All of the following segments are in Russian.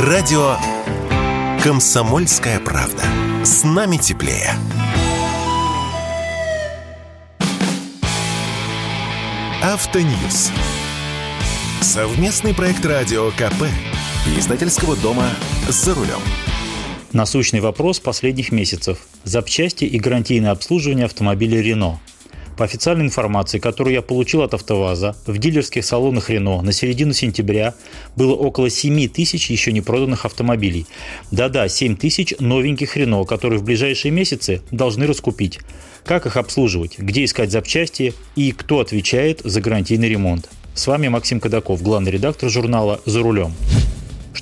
Радио «Комсомольская правда». С нами теплее. Автоньюз. Совместный проект радио КП. Издательского дома «За рулем». Насущный вопрос последних месяцев. Запчасти и гарантийное обслуживание автомобиля «Рено». По официальной информации, которую я получил от АвтоВАЗа, в дилерских салонах Рено на середину сентября было около 7 тысяч еще не проданных автомобилей. Да-да, 7 тысяч новеньких Рено, которые в ближайшие месяцы должны раскупить. Как их обслуживать, где искать запчасти и кто отвечает за гарантийный ремонт. С вами Максим Кадаков, главный редактор журнала «За рулем».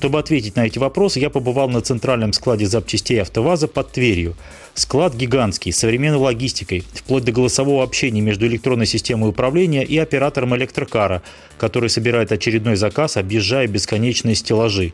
Чтобы ответить на эти вопросы, я побывал на центральном складе запчастей АвтоВАЗа под Тверью. Склад гигантский, с современной логистикой, вплоть до голосового общения между электронной системой управления и оператором электрокара, который собирает очередной заказ, объезжая бесконечные стеллажи.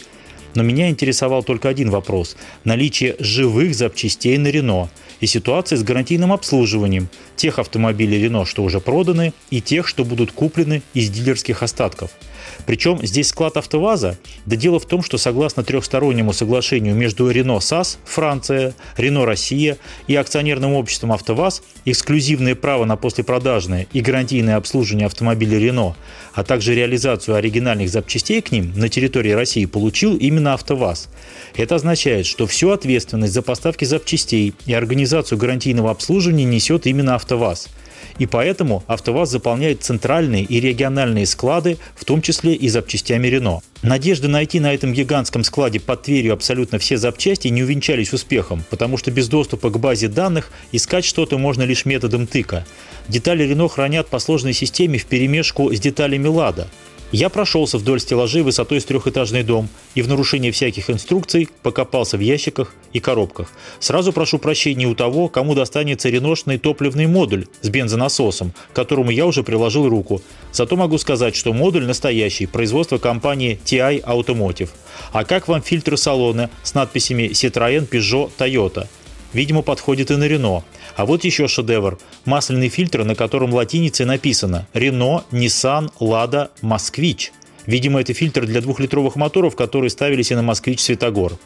Но меня интересовал только один вопрос – наличие живых запчастей на Рено и ситуация с гарантийным обслуживанием тех автомобилей Рено, что уже проданы, и тех, что будут куплены из дилерских остатков – причем здесь склад АвтоВАЗа, да дело в том, что согласно трехстороннему соглашению между Рено САС, Франция, Рено Россия и акционерным обществом АвтоВАЗ эксклюзивное право на послепродажное и гарантийное обслуживание автомобилей Рено, а также реализацию оригинальных запчастей к ним на территории России получил именно АвтоВАЗ. Это означает, что всю ответственность за поставки запчастей и организацию гарантийного обслуживания несет именно АвтоВАЗ – и поэтому АвтоВАЗ заполняет центральные и региональные склады, в том числе и запчастями Рено. Надежды найти на этом гигантском складе под Тверью абсолютно все запчасти не увенчались успехом, потому что без доступа к базе данных искать что-то можно лишь методом тыка. Детали Рено хранят по сложной системе в перемешку с деталями Лада. Я прошелся вдоль стеллажей высотой с трехэтажный дом и в нарушение всяких инструкций покопался в ящиках и коробках. Сразу прошу прощения у того, кому достанется реношный топливный модуль с бензонасосом, к которому я уже приложил руку. Зато могу сказать, что модуль настоящий, производство компании TI Automotive. А как вам фильтры салона с надписями Citroën, Peugeot, Toyota? Видимо, подходит и на Рено. А вот еще шедевр. Масляный фильтр, на котором латиницей написано «Рено, Nissan, Лада, Москвич». Видимо, это фильтр для двухлитровых моторов, которые ставились и на «Москвич Светогор».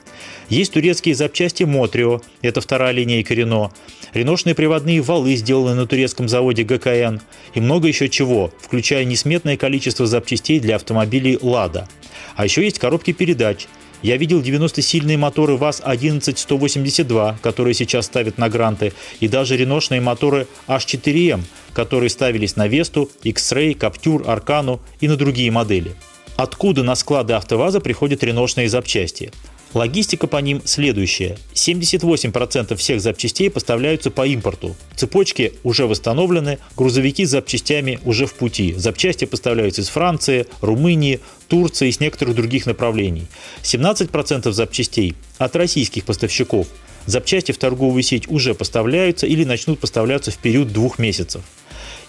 Есть турецкие запчасти «Мотрио», это вторая линейка «Рено», реношные приводные валы, сделанные на турецком заводе ГКН, и много еще чего, включая несметное количество запчастей для автомобилей «Лада». А еще есть коробки передач – я видел 90-сильные моторы ВАЗ-11182, которые сейчас ставят на гранты, и даже реношные моторы H4M, которые ставились на Весту, X-Ray, Captur, Аркану и на другие модели. Откуда на склады АвтоВАЗа приходят реношные запчасти? Логистика по ним следующая. 78% всех запчастей поставляются по импорту. Цепочки уже восстановлены, грузовики с запчастями уже в пути. Запчасти поставляются из Франции, Румынии, Турции и с некоторых других направлений. 17% запчастей от российских поставщиков. Запчасти в торговую сеть уже поставляются или начнут поставляться в период двух месяцев.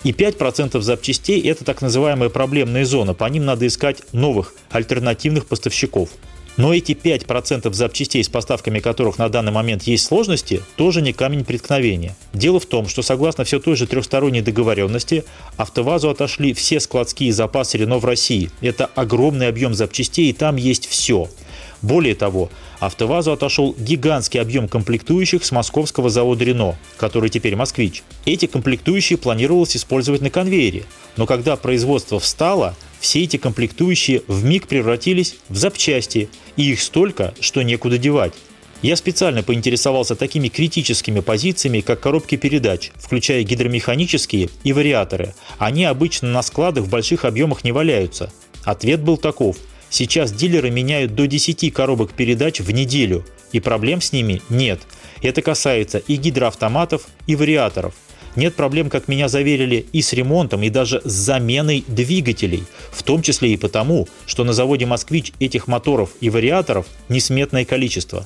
И 5% запчастей – это так называемая проблемная зона. По ним надо искать новых, альтернативных поставщиков. Но эти 5% запчастей, с поставками которых на данный момент есть сложности, тоже не камень преткновения. Дело в том, что согласно все той же трехсторонней договоренности, АвтоВАЗу отошли все складские запасы Рено в России. Это огромный объем запчастей, и там есть все. Более того, АвтоВАЗу отошел гигантский объем комплектующих с московского завода «Рено», который теперь «Москвич». Эти комплектующие планировалось использовать на конвейере, но когда производство встало, все эти комплектующие в миг превратились в запчасти, и их столько, что некуда девать. Я специально поинтересовался такими критическими позициями, как коробки передач, включая гидромеханические и вариаторы. Они обычно на складах в больших объемах не валяются. Ответ был таков. Сейчас дилеры меняют до 10 коробок передач в неделю, и проблем с ними нет. Это касается и гидроавтоматов, и вариаторов – нет проблем, как меня заверили, и с ремонтом, и даже с заменой двигателей, в том числе и потому, что на заводе «Москвич» этих моторов и вариаторов несметное количество.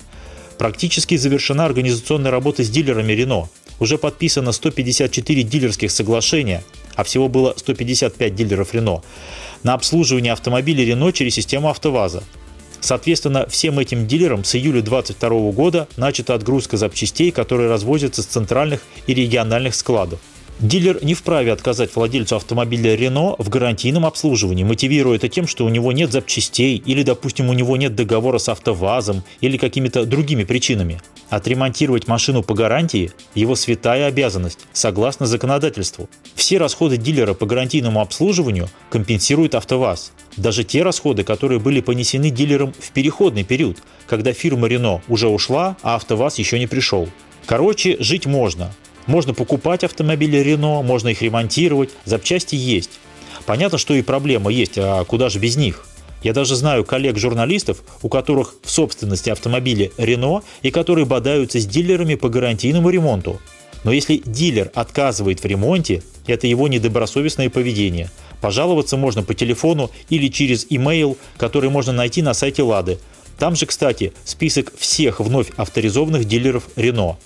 Практически завершена организационная работа с дилерами «Рено». Уже подписано 154 дилерских соглашения, а всего было 155 дилеров «Рено», на обслуживание автомобилей «Рено» через систему «АвтоВАЗа». Соответственно, всем этим дилерам с июля 2022 года начата отгрузка запчастей, которые развозятся с центральных и региональных складов. Дилер не вправе отказать владельцу автомобиля Renault в гарантийном обслуживании, мотивируя это тем, что у него нет запчастей или, допустим, у него нет договора с АвтоВАЗом или какими-то другими причинами. Отремонтировать машину по гарантии – его святая обязанность, согласно законодательству. Все расходы дилера по гарантийному обслуживанию компенсирует АвтоВАЗ. Даже те расходы, которые были понесены дилером в переходный период, когда фирма Renault уже ушла, а АвтоВАЗ еще не пришел. Короче, жить можно. Можно покупать автомобили Renault, можно их ремонтировать, запчасти есть. Понятно, что и проблема есть, а куда же без них? Я даже знаю коллег-журналистов, у которых в собственности автомобили Renault и которые бодаются с дилерами по гарантийному ремонту. Но если дилер отказывает в ремонте, это его недобросовестное поведение. Пожаловаться можно по телефону или через имейл, который можно найти на сайте Лады. Там же, кстати, список всех вновь авторизованных дилеров Renault.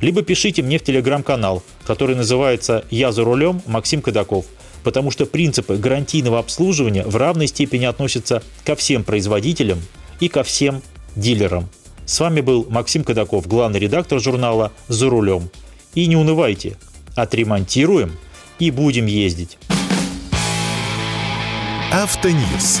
Либо пишите мне в телеграм-канал, который называется «Я за рулем» Максим Кадаков, потому что принципы гарантийного обслуживания в равной степени относятся ко всем производителям и ко всем дилерам. С вами был Максим Кадаков, главный редактор журнала «За рулем». И не унывайте, отремонтируем и будем ездить. Автоньюз.